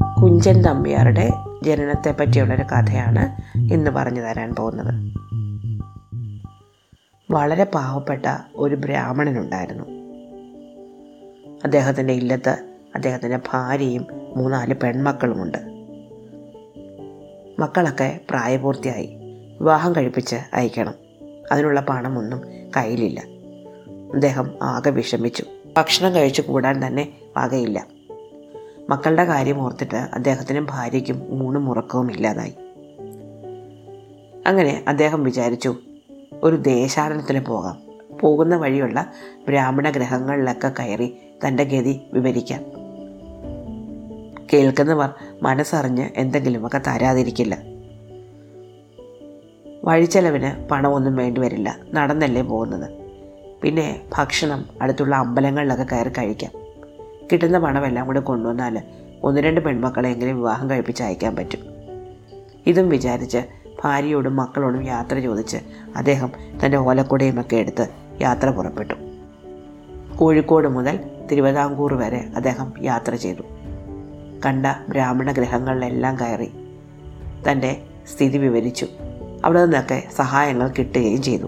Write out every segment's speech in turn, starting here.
കുഞ്ചൻ തമ്പിയാരുടെ ജനനത്തെ പറ്റിയുള്ളൊരു കഥയാണ് ഇന്ന് പറഞ്ഞു തരാൻ പോകുന്നത്. വളരെ പാവപ്പെട്ട ഒരു ബ്രാഹ്മണനുണ്ടായിരുന്നു. അദ്ദേഹത്തിന്റെ ഇല്ലത്ത് അദ്ദേഹത്തിന്റെ ഭാര്യയും മൂന്നാൽ പെൺമക്കളുമുണ്ട്. മക്കളൊക്കെ പ്രായപൂർത്തിയായി വിവാഹം കഴിപ്പിച്ച് അയക്കണം. അതിനുള്ള പണമൊന്നും കയ്യിലില്ല. അദ്ദേഹം ആകെ വിഷമിച്ചു. ഭക്ഷണം കഴിച്ചു കൂടാൻ തന്നെ വകയില്ല. മക്കളുടെ കാര്യം ഓർത്തിട്ട് അദ്ദേഹത്തിനും ഭാര്യയ്ക്കും ഊണും ഉറക്കവും ഇല്ലാതായി. അങ്ങനെ അദ്ദേഹം വിചാരിച്ചു ഒരു ദേശാടനത്തിന് പോകാം. പോകുന്ന വഴിയുള്ള ബ്രാഹ്മണ ഗ്രഹങ്ങളിലൊക്കെ കയറി തന്റെ ഗതി വിവരിക്കാം. കേൾക്കുന്നവർ മനസ്സറിഞ്ഞ് എന്തെങ്കിലുമൊക്കെ തരാതിരിക്കില്ല. വഴിച്ചെലവിന് പണമൊന്നും വേണ്ടിവരില്ല നടന്നല്ലേ പോകുന്നത്. പിന്നെ ഭക്ഷണം അടുത്തുള്ള അമ്പലങ്ങളിലൊക്കെ കയറി കഴിക്കാം. കിട്ടുന്ന പണമെല്ലാം കൂടെ കൊണ്ടുവന്നാൽ ഒന്ന് രണ്ട് പെൺമക്കളെ എങ്ങനെ വിവാഹം കഴിപ്പിച്ച് അയക്കാൻ പറ്റും. ഇതും വിചാരിച്ച് ഭാര്യയോടും മക്കളോടും യാത്ര ചോദിച്ച് അദ്ദേഹം തന്റെ ഓലക്കുടയും ഒക്കെ എടുത്ത് യാത്ര പുറപ്പെട്ടു. കോഴിക്കോട് മുതൽ തിരുവിതാംകൂർ വരെ അദ്ദേഹം യാത്ര ചെയ്തു. കണ്ട ബ്രാഹ്മണ ഗ്രഹങ്ങളിലെല്ലാം കയറി. തന്റെ സ്ഥിതി വിവരിച്ചു. അവിടെ നിന്നൊക്കെ സഹായങ്ങൾ കിട്ടുകയും ചെയ്തു.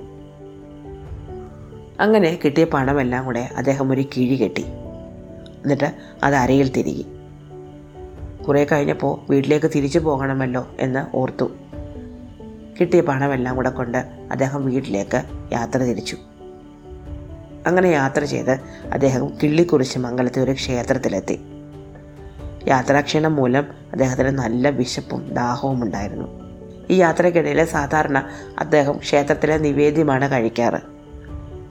അങ്ങനെ കിട്ടിയ പണമെല്ലാം കൂടെ അദ്ദേഹം ഒരു കിഴി കെട്ടി. എന്നിട്ട് അത് അരയിൽ തിരികെ. കുറേ കഴിഞ്ഞപ്പോൾ വീട്ടിലേക്ക് തിരിച്ചു പോകണമല്ലോ എന്ന് ഓർത്തു. കിട്ടിയ പണമെല്ലാം കൂടെ കൊണ്ട് അദ്ദേഹം വീട്ടിലേക്ക് യാത്ര തിരിച്ചു. അങ്ങനെ യാത്ര ചെയ്ത് അദ്ദേഹം കിള്ളിക്കുറിച്ച് മംഗലത്തെ ഒരു ക്ഷേത്രത്തിലെത്തി. യാത്രാക്ഷീണം മൂലം അദ്ദേഹത്തിന് നല്ല വിശപ്പും ദാഹവും ഉണ്ടായിരുന്നു. ഈ യാത്രയ്ക്കിടയിൽ സാധാരണ അദ്ദേഹം ക്ഷേത്രത്തിലെ നിവേദ്യമാണ് കഴിക്കാറ്.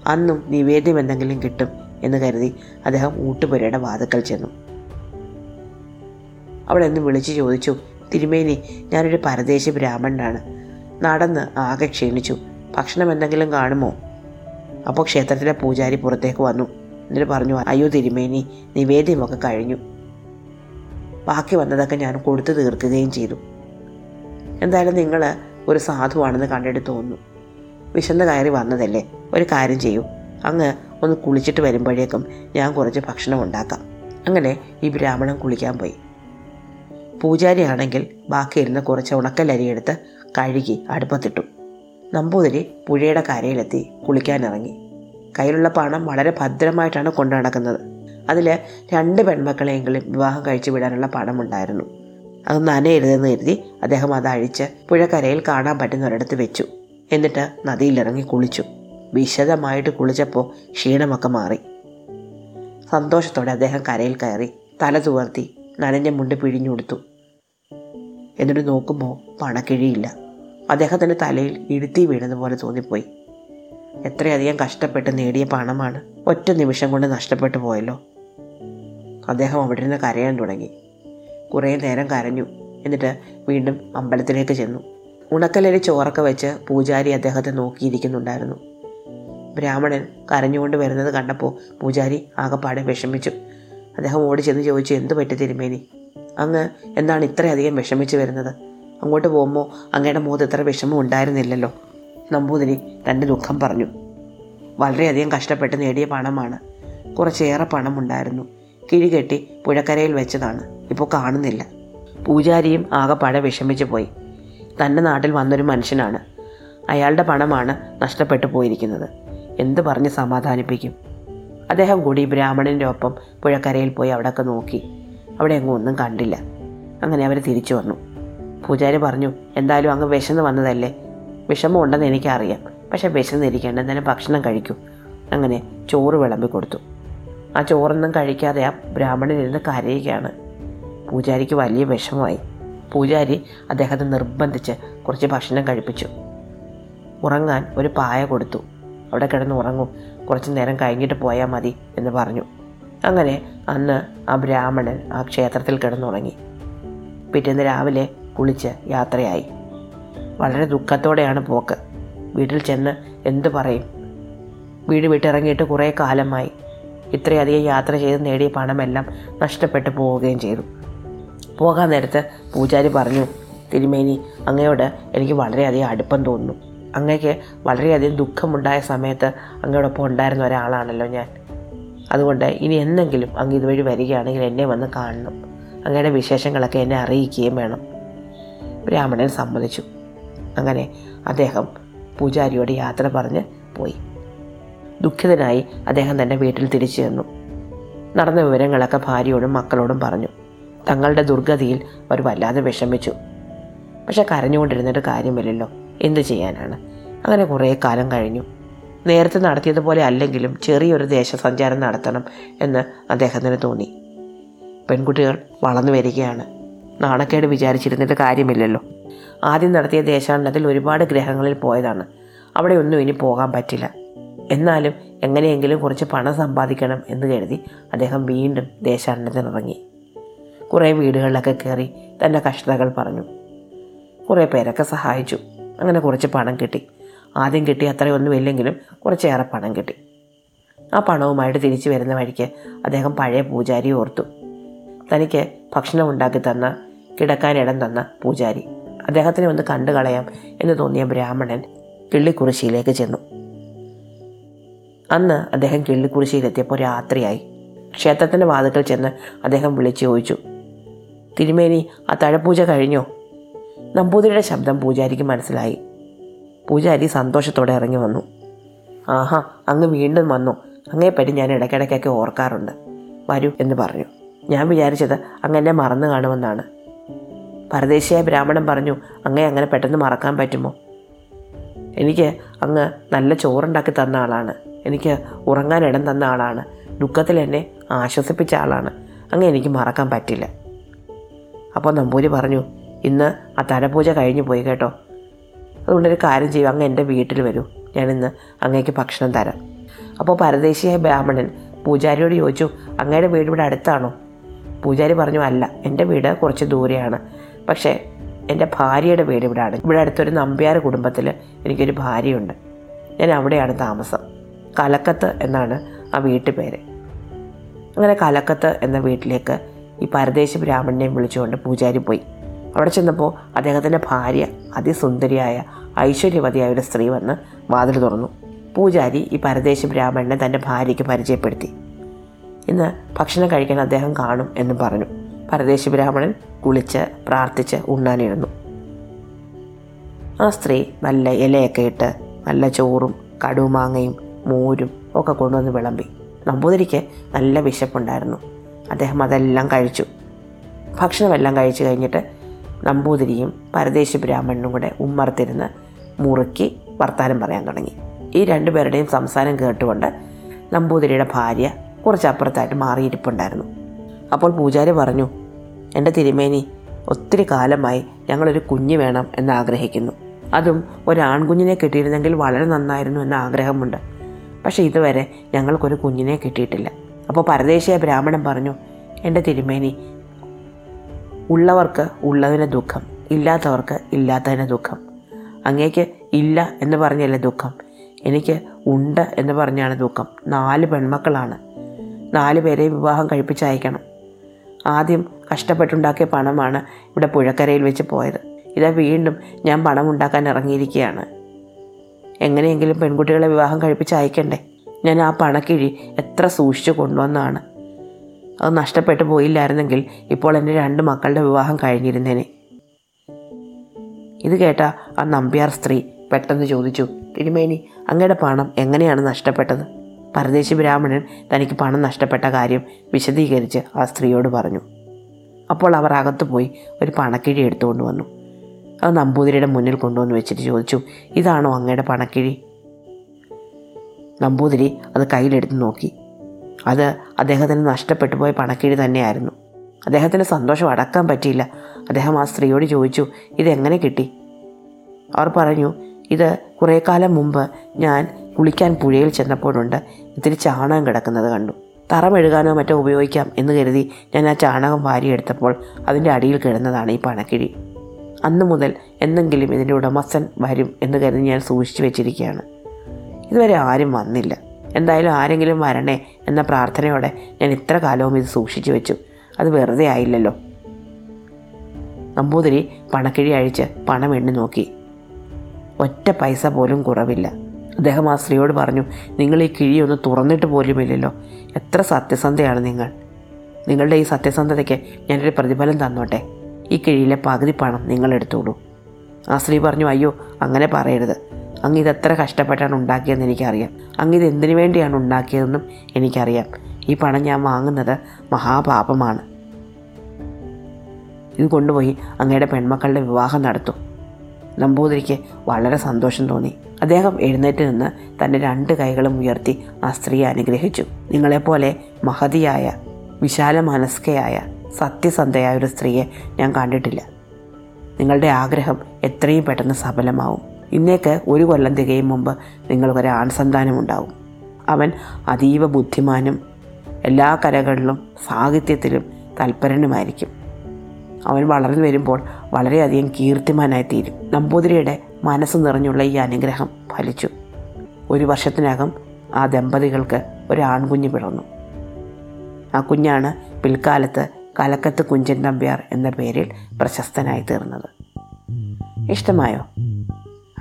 അന്നും നിവേദ്യം എന്തെങ്കിലും കിട്ടും എന്ന് കരുതി അദ്ദേഹം ഊട്ടുപുരയുടെ വാതുക്കൽ ചെന്നു. അവിടെ നിന്ന് വിളിച്ചു ചോദിച്ചു തിരുമേനി ഞാനൊരു പരദേശി ബ്രാഹ്മണനാണ്. നടന്ന് ആകെ ക്ഷീണിച്ചു. ഭക്ഷണം എന്തെങ്കിലും കാണുമോ? അപ്പോൾ ക്ഷേത്രത്തിലെ പൂജാരി പുറത്തേക്ക് വന്നു. എന്നിട്ട് പറഞ്ഞു അയ്യോ തിരുമേനി നിവേദ്യമൊക്കെ കഴിഞ്ഞു. ബാക്കി വന്നതൊക്കെ ഞാൻ കൊടുത്തു തീർക്കുകയും ചെയ്തു. എന്തായാലും നിങ്ങൾ ഒരു സാധുവാണെന്ന് കണ്ടിട്ട് തോന്നുന്നു. വിശന്ന് കയറി വന്നതല്ലേ? ഒരു കാര്യം ചെയ്യൂ. അങ്ങ് ഒന്ന് കുളിച്ചിട്ട് വരുമ്പോഴേക്കും ഞാൻ കുറച്ച് ഭക്ഷണം ഉണ്ടാക്കാം. അങ്ങനെ ഈ ബ്രാഹ്മണൻ കുളിക്കാൻ പോയി. പൂജാരിയാണെങ്കിൽ ബാക്കിയിരുന്ന കുറച്ച് ഉണക്കലരിയെടുത്ത് കഴുകി അടുപ്പത്തിട്ടു. നമ്പൂതിരി പുഴയുടെ കരയിലെത്തി കുളിക്കാനിറങ്ങി. കയ്യിലുള്ള പണം വളരെ ഭദ്രമായിട്ടാണ് കൊണ്ടു നടക്കുന്നത്. അതിൽ രണ്ട് പെൺമക്കളെയെങ്കിലും വിവാഹം കഴിച്ചു വിടാനുള്ള പണമുണ്ടായിരുന്നു. അത് നനയരുതെന്ന് കരുതി അദ്ദേഹം അത് അഴിച്ച് പുഴക്കരയിൽ കാണാൻ പറ്റുന്ന ഒരിടത്ത് വെച്ചു. എന്നിട്ട് നദിയിലിറങ്ങി കുളിച്ചു. വിശദമായിട്ട് കുളിച്ചപ്പോൾ ക്ഷീണമൊക്കെ മാറി. സന്തോഷത്തോടെ അദ്ദേഹം കരയിൽ കയറി തല തുവർത്തി നനഞ്ഞ മുണ്ട് പിഴിഞ്ഞുകൊടുത്തു എന്നിട്ട് നോക്കുമ്പോൾ പണക്കിഴിയില്ല. അദ്ദേഹത്തിന്റെ തലയിൽ ഇഴുത്തി വീണതുപോലെ തോന്നിപ്പോയി. എത്രയധികം കഷ്ടപ്പെട്ട് നേടിയ പണമാണ് ഒറ്റ നിമിഷം കൊണ്ട് നഷ്ടപ്പെട്ടു പോയല്ലോ. അദ്ദേഹം അവിടെ നിന്ന് കരയാൻ തുടങ്ങി. കുറേ നേരം കരഞ്ഞു. എന്നിട്ട് വീണ്ടും അമ്പലത്തിലേക്ക് ചെന്നു. ഉണക്കലരി ചോറൊക്കെ വെച്ച് പൂജാരി അദ്ദേഹത്തെ നോക്കിയിരിക്കുന്നുണ്ടായിരുന്നു. ബ്രാഹ്മണൻ കരഞ്ഞുകൊണ്ട് വരുന്നത് കണ്ടപ്പോൾ പൂജാരി ആകെപ്പാടെ വിഷമിച്ചു. അദ്ദേഹം ഓടി ചെന്ന് ചോദിച്ചു എന്തു പറ്റി തിരുമേനി? അങ്ങ് എന്താണ് ഇത്രയധികം വിഷമിച്ചു വരുന്നത്? അങ്ങോട്ട് പോകുമ്പോൾ അങ്ങയുടെ മുഖത്ത് ഇത്ര വിഷമം ഉണ്ടായിരുന്നില്ലല്ലോ? നമ്പൂതിരി തന്റെ ദുഃഖം പറഞ്ഞു. വളരെയധികം കഷ്ടപ്പെട്ട് നേടിയ പണമാണ്. കുറച്ചേറെ പണമുണ്ടായിരുന്നു. കിഴികെട്ടി പുഴക്കരയിൽ വെച്ചതാണ്. ഇപ്പോൾ കാണുന്നില്ല. പൂജാരിയും ആകെപ്പാടെ വിഷമിച്ചു പോയി. തന്റെ നാട്ടിൽ വന്നൊരു മനുഷ്യനാണ്. അയാളുടെ പണമാണ് നഷ്ടപ്പെട്ടു പോയിരിക്കുന്നത്. എന്ത് പറഞ്ഞ് സമാധാനിപ്പിക്കും? അദ്ദേഹം കൂടി ബ്രാഹ്മണന്റെ ഒപ്പം പുഴക്കരയിൽ പോയി അവിടെയൊക്കെ നോക്കി. അവിടെ എങ്ങും ഒന്നും കണ്ടില്ല. അങ്ങനെ അവർ തിരിച്ചു വന്നു. പൂജാരി പറഞ്ഞു എന്തായാലും അങ്ങ് വിശന്ന് വന്നതല്ലേ? വിഷമം ഉണ്ടെന്ന് എനിക്കറിയാം. പക്ഷെ വിശന്നിരിക്കേണ്ട എന്തായാലും ഭക്ഷണം കഴിക്കൂ. അങ്ങനെ ചോറ് വിളമ്പി കൊടുത്തു. ആ ചോറൊന്നും കഴിക്കാതെ ആ ബ്രാഹ്മണൻ ഇരുന്ന് കരയുകയാണ്. പൂജാരിക്ക് വലിയ വിഷമമായി. പൂജാരി അദ്ദേഹത്തെ നിർബന്ധിച്ച് കുറച്ച് ഭക്ഷണം കഴിപ്പിച്ചു. ഉറങ്ങാൻ ഒരു പായ കൊടുത്തു. അവിടെ കിടന്ന് ഉറങ്ങും കുറച്ച് നേരം കഴിഞ്ഞിട്ട് പോയാൽ മതി എന്ന് പറഞ്ഞു. അങ്ങനെ അന്ന് ആ ബ്രാഹ്മണൻ ആ ക്ഷേത്രത്തിൽ കിടന്നുറങ്ങി. പിറ്റേന്ന് രാവിലെ കുളിച്ച് യാത്രയായി. വളരെ ദുഃഖത്തോടെയാണ് പോക്ക്. വീട്ടിൽ ചെന്ന് എന്തു പറയും? വീട് വിട്ടിറങ്ങിയിട്ട് കുറേ കാലമായി. ഇത്രയധികം യാത്ര ചെയ്ത് നേടിയ പണമെല്ലാം നഷ്ടപ്പെട്ടു പോവുകയും ചെയ്തു. പോകാൻ നേരത്ത് പൂജാരി പറഞ്ഞു തിരുമേനി അങ്ങയോട് എനിക്ക് വളരെയധികം അടുപ്പം തോന്നുന്നു. അങ്ങയ്ക്ക് വളരെയധികം ദുഃഖമുണ്ടായ സമയത്ത് അങ്ങയോടൊപ്പം ഉണ്ടായിരുന്ന ഒരാളാണല്ലോ ഞാൻ. അതുകൊണ്ട് ഇനി എന്തെങ്കിലും അങ്ങ് ഇതുവഴി വരികയാണെങ്കിൽ എന്നെ വന്ന് കാണണം. അങ്ങയുടെ വിശേഷങ്ങളൊക്കെ എന്നെ അറിയിക്കുകയും വേണം. ബ്രാഹ്മണൻ സമ്മതിച്ചു. അങ്ങനെ അദ്ദേഹം പൂജാരിയോട് യാത്ര പറഞ്ഞ് പോയി. ദുഃഖിതനായി അദ്ദേഹം തന്റെ വീട്ടിൽ തിരിച്ചു ചെന്നു. നടന്ന വിവരങ്ങളൊക്കെ ഭാര്യയോടും മക്കളോടും പറഞ്ഞു. തങ്ങളുടെ ദുർഗതിയിൽ അവർ വല്ലാതെ വിഷമിച്ചു. പക്ഷെ കരഞ്ഞുകൊണ്ടിരുന്നിട്ട് കാര്യമില്ലല്ലോ. എന്ത് ചെയ്യാനാണ്? അങ്ങനെ കുറേ കാലം കഴിഞ്ഞു. നേരത്തെ നടത്തിയതുപോലെ അല്ലെങ്കിലും ചെറിയൊരു ദേശസഞ്ചാരം നടത്തണം എന്ന് അദ്ദേഹത്തിന് തോന്നി. പെൺകുട്ടികൾ വളർന്നു വരികയാണ്. നാണക്കേട് വിചാരിച്ചിരുന്നിട്ട് കാര്യമില്ലല്ലോ. ആദ്യം നടത്തിയ ദേശാടനത്തിൽ ഒരുപാട് ഗ്രഹങ്ങളിൽ പോയതാണ്. അവിടെ ഒന്നും ഇനി പോകാൻ പറ്റില്ല. എന്നാലും എങ്ങനെയെങ്കിലും കുറച്ച് പണം സമ്പാദിക്കണം എന്ന് കരുതി അദ്ദേഹം വീണ്ടും ദേശാടനത്തിനിറങ്ങി. കുറേ വീടുകളിലൊക്കെ കയറി തന്റെ കഷ്ടതകൾ പറഞ്ഞു. കുറേ പേരൊക്കെ സഹായിച്ചു. അങ്ങനെ കുറച്ച് പണം കിട്ടി. ആദ്യം കിട്ടി അത്രയൊന്നും ഇല്ലെങ്കിലും കുറച്ചേറെ പണം കിട്ടി. ആ പണവുമായിട്ട് തിരിച്ചു വരുന്ന വഴിക്ക് അദ്ദേഹം പഴയ പൂജാരി ഓർത്തു. തനിക്ക് ഭക്ഷണം ഉണ്ടാക്കി തന്ന കിടക്കാനിടം തന്ന പൂജാരി. അദ്ദേഹത്തിനെ ഒന്ന് കണ്ടു കളയാം എന്ന് തോന്നിയ ബ്രാഹ്മണൻ കിള്ളിക്കുറിശിയിലേക്ക് ചെന്നു. അന്ന് അദ്ദേഹം കിള്ളിക്കുറിശിയിലെത്തിയപ്പോൾ രാത്രിയായി. ക്ഷേത്രത്തിന്റെ വാതുക്കൾ ചെന്ന് അദ്ദേഹം വിളിച്ചു ചോദിച്ചു തിരുമേനി ആ തഴപ്പൂജ കഴിഞ്ഞോ? നമ്പൂതിരിയുടെ ശബ്ദം പൂജാരിക്ക് മനസ്സിലായി. പൂജാരി സന്തോഷത്തോടെ ഇറങ്ങി വന്നു. ആഹാ അങ്ങ് വീണ്ടും വന്നു. അങ്ങേപ്പറ്റി ഞാൻ ഇടയ്ക്കിടയ്ക്കൊക്കെ ഓർക്കാറുണ്ട്. വരൂ എന്ന് പറഞ്ഞു. ഞാൻ വിചാരിച്ചത് അങ്ങ് എന്നെ മറന്നു കാണുമെന്നാണ്. പരദേശിയായ ബ്രാഹ്മണൻ പറഞ്ഞു അങ്ങേ അങ്ങനെ പെട്ടെന്ന് മറക്കാൻ പറ്റുമോ? എനിക്ക് അങ്ങ് നല്ല ചോറുണ്ടാക്കി തന്ന ആളാണ്. എനിക്ക് ഉറങ്ങാൻ ഇടം തന്ന ആളാണ്. ദുഃഖത്തിൽ എന്നെ ആശ്വസിപ്പിച്ച ആളാണ്. അങ്ങ് എനിക്ക് മറക്കാൻ പറ്റില്ല. അപ്പോൾ നമ്പൂരി പറഞ്ഞു ഇന്ന് ആ തലപൂജ കഴിഞ്ഞു പോയി കേട്ടോ. അതുകൊണ്ടൊരു കാര്യം ചെയ്യും അങ്ങ് എന്റെ വീട്ടിൽ വരൂ. ഞാനിന്ന് അങ്ങേക്ക് ഭക്ഷണം തരാം. അപ്പോൾ പരദേശിയായ ബ്രാഹ്മണൻ പൂജാരിയോട് ചോദിച്ചു അങ്ങയുടെ വീട് ഇവിടെ അടുത്താണോ? പൂജാരി പറഞ്ഞു അല്ല എന്റെ വീട് കുറച്ച് ദൂരെയാണ്. പക്ഷേ എന്റെ ഭാര്യയുടെ വീട് ഇവിടെയാണ് ഇവിടെ അടുത്തൊരു നമ്പ്യാർ കുടുംബത്തിൽ എനിക്കൊരു ഭാര്യയുണ്ട്. ഞാൻ അവിടെയാണ് താമസം. കലക്കത്ത് എന്നാണ് ആ വീട്ടുപേര് അങ്ങനെ കലക്കത്ത് എന്ന വീട്ടിലേക്ക് ഈ പരദേശി ബ്രാഹ്മണനെയും വിളിച്ചുകൊണ്ട് പൂജാരി പോയി. അവിടെ ചെന്നപ്പോൾ അദ്ദേഹത്തിന്റെ ഭാര്യ അതിസുന്ദരിയായ ഐശ്വര്യവതിയായ ഒരു സ്ത്രീ വന്ന് വാതിൽ തുറന്നു. പൂജാരി ഈ പരദേശി ബ്രാഹ്മണനെ തന്റെ ഭാര്യയ്ക്ക് പരിചയപ്പെടുത്തി. ഇന്ന് ഭക്ഷണം കഴിക്കാൻ അദ്ദേഹം കാണും എന്ന് പറഞ്ഞു. പരദേശി ബ്രാഹ്മണൻ കുളിച്ച് പ്രാർത്ഥിച്ച് ഉണ്ണാനിരുന്നു. ആ സ്ത്രീ നല്ല ഇലയൊക്കെ ഇട്ട് നല്ല ചോറും കടുമാങ്ങയും മോരും ഒക്കെ കൊണ്ടുവന്ന് വിളമ്പി. നമ്പൂതിരിക്ക് നല്ല വിശപ്പുണ്ടായിരുന്നു. അദ്ദേഹം അതെല്ലാം കഴിച്ചു. ഭക്ഷണമെല്ലാം കഴിച്ചു കഴിഞ്ഞിട്ട് നമ്പൂതിരിയും പരദേശി ബ്രാഹ്മണനും കൂടെ ഉമ്മർത്തിരുന്ന് മുറുക്കി വർത്താനം പറയാൻ തുടങ്ങി. ഈ രണ്ടുപേരുടെയും സംസാരം കേട്ടുകൊണ്ട് നമ്പൂതിരിയുടെ ഭാര്യ കുറച്ചപ്പുറത്തായിട്ട് മാറിയിരിപ്പുണ്ടായിരുന്നു. അപ്പോൾ പൂജാരി പറഞ്ഞു എന്റെ തിരുമേനി ഒത്തിരി കാലമായി ഞങ്ങളൊരു കുഞ്ഞ് വേണം എന്ന് ആഗ്രഹിക്കുന്നു അതും ഒരാൺകുഞ്ഞിനെ കിട്ടിയിരുന്നെങ്കിൽ വളരെ നന്നായിരുന്നു എന്ന ആഗ്രഹമുണ്ട്. പക്ഷേ ഇതുവരെ ഞങ്ങൾക്കൊരു കുഞ്ഞിനെ കിട്ടിയിട്ടില്ല. അപ്പോൾ പരദേശിയ ബ്രാഹ്മണൻ പറഞ്ഞു എന്റെ തിരുമേനി ഉള്ളവർക്ക് ഉള്ളതിന് ദുഃഖം ഇല്ലാത്തവർക്ക് ഇല്ലാത്തതിന് ദുഃഖം. അങ്ങേക്ക് ഇല്ല എന്ന് പറഞ്ഞല്ലേ ദുഃഖം? എനിക്ക് ഉണ്ട് എന്ന് പറഞ്ഞാണ് ദുഃഖം. നാല് പെൺമക്കളാണ്. നാല് പേരെ വിവാഹം കഴിപ്പിച്ചയക്കണം. ആദ്യം കഷ്ടപ്പെട്ടുണ്ടാക്കിയ പണമാണ് ഇവിടെ പുഴക്കരയിൽ വെച്ച് പോയത്. ഇതാ വീണ്ടും ഞാൻ പണം ഉണ്ടാക്കാൻ ഇറങ്ങിയിരിക്കുകയാണ്. എങ്ങനെയെങ്കിലും പെൺകുട്ടികളെ വിവാഹം കഴിപ്പിച്ച് അയക്കണ്ടേ ഞാൻ ആ പണക്കിഴി എത്ര സൂക്ഷിച്ചു കൊണ്ടുവന്നാണ്. അത് നഷ്ടപ്പെട്ടു പോയില്ലായിരുന്നെങ്കിൽ ഇപ്പോൾ എന്റെ രണ്ട് മക്കളുടെ വിവാഹം കഴിഞ്ഞിരുന്നേനെ. ഇത് കേട്ട ആ നമ്പ്യാർ സ്ത്രീ പെട്ടെന്ന് ചോദിച്ചു തിരുമേനി അങ്ങയുടെ പണം എങ്ങനെയാണ് നഷ്ടപ്പെട്ടത്? പരദേശി ബ്രാഹ്മണൻ തനിക്ക് പണം നഷ്ടപ്പെട്ട കാര്യം വിശദീകരിച്ച് ആ സ്ത്രീയോട് പറഞ്ഞു. അപ്പോൾ അവർ അകത്തു പോയി ഒരു പണക്കിഴി എടുത്തുകൊണ്ട് വന്നു. അത് നമ്പൂതിരിയുടെ മുന്നിൽ കൊണ്ടുവന്ന് വെച്ചിട്ട് ചോദിച്ചു ഇതാണോ അങ്ങയുടെ പണക്കിഴി? നമ്പൂതിരി അത് കയ്യിലെടുത്ത് നോക്കി. അത് അദ്ദേഹത്തിന് നഷ്ടപ്പെട്ടു പോയ പണക്കിഴി തന്നെയായിരുന്നു. അദ്ദേഹത്തിന് സന്തോഷം അടക്കാൻ പറ്റിയില്ല. അദ്ദേഹം ആ സ്ത്രീയോട് ചോദിച്ചു ഇതെങ്ങനെ കിട്ടി? അവർ പറഞ്ഞു ഇത് കുറേ കാലം മുമ്പ് ഞാൻ കുളിക്കാൻ പുഴയിൽ ചെന്നപ്പോഴുണ്ട്. ഇത്തിരി ചാണകം കിടക്കുന്നത് കണ്ടു. തറമെഴുകാനോ മറ്റോ ഉപയോഗിക്കാം എന്ന് കരുതി ഞാൻ ആ ചാണകം വാരിയെടുത്തപ്പോൾ അതിന്റെ അടിയിൽ കിടന്നതാണ് ഈ പണക്കിഴി. അന്നു മുതൽ എന്തെങ്കിലും ഇതിന്റെ ഉടമസ്ഥൻ വരും എന്ന് കരുതി ഞാൻ സൂക്ഷിച്ചു വെച്ചിരിക്കുകയാണ്. ഇതുവരെ ആരും വന്നില്ല. എന്തായാലും ആരെങ്കിലും വരണേ എന്ന പ്രാർത്ഥനയോടെ ഞാൻ ഇത്ര കാലവും ഇത് സൂക്ഷിച്ചു വെച്ചു. അത് വെറുതെ ആയില്ലല്ലോ. നമ്പൂതിരി പണക്കിഴി അഴിച്ച് പണം എണ്ണി നോക്കി. ഒറ്റ പൈസ പോലും കുറവില്ല. അദ്ദേഹം ആ സ്ത്രീയോട് പറഞ്ഞു നിങ്ങൾ ഈ കിഴി ഒന്ന് തുറന്നിട്ട് പോലുമില്ലല്ലോ എത്ര സത്യസന്ധയാണ് നിങ്ങൾ. നിങ്ങളുടെ ഈ സത്യസന്ധതയ്ക്ക് ഞാനൊരു പ്രതിഫലം തന്നോട്ടെ. ഈ കിഴിയിലെ പകുതി പണം നിങ്ങളെടുത്തോളൂ ആ സ്ത്രീ പറഞ്ഞു അയ്യോ അങ്ങനെ പറയരുത്. അങ്ങ് ഇതെത്ര കഷ്ടപ്പെട്ടാണ് ഉണ്ടാക്കിയതെന്ന് എനിക്കറിയാം. അങ്ങ് ഇത് എന്തിനു വേണ്ടിയാണ് ഉണ്ടാക്കിയതെന്നും എനിക്കറിയാം. ഈ പണം ഞാൻ വാങ്ങുന്നത് മഹാപാപമാണ്. ഇത് കൊണ്ടുപോയി അങ്ങയുടെ പെൺമക്കളുടെ വിവാഹം നടത്തും. നമ്പൂതിരിക്ക് വളരെ സന്തോഷം തോന്നി. അദ്ദേഹം എഴുന്നേറ്റ് നിന്ന് തന്റെ രണ്ട് കൈകളും ഉയർത്തി ആ സ്ത്രീയെ അനുഗ്രഹിച്ചു. നിങ്ങളെപ്പോലെ മഹതിയായ വിശാല മനസ്കയായ സത്യസന്ധയായ ഒരു സ്ത്രീയെ ഞാൻ കണ്ടിട്ടില്ല. നിങ്ങളുടെ ആഗ്രഹം എത്രയും പെട്ടെന്ന് സഫലമാവും. ഇന്നേക്ക് ഒരു കൊല്ലം തികയും മുമ്പ് നിങ്ങൾക്കൊരു ആൺസന്താനമുണ്ടാവും. അവൻ അതീവ ബുദ്ധിമാനും എല്ലാ കലകളിലും സാഹിത്യത്തിലും തൽപരനുമായിരിക്കും. അവൻ വളർന്നു വരുമ്പോൾ വളരെയധികം കീർത്തിമാനായി തീരും. നമ്പൂതിരിയുടെ മനസ്സ് നിറഞ്ഞുള്ള ഈ അനുഗ്രഹം ഫലിച്ചു. ഒരു വർഷത്തിനകം ആ ദമ്പതികൾക്ക് ഒരു ആൺകുഞ്ഞ് പിറന്നു. ആ കുഞ്ഞാണ് പിൽക്കാലത്ത് കലക്കത്ത് കുഞ്ചൻ നമ്പ്യാർ എന്ന പേരിൽ പ്രശസ്തനായി തീർന്നത്. ഇഷ്ടമായോ?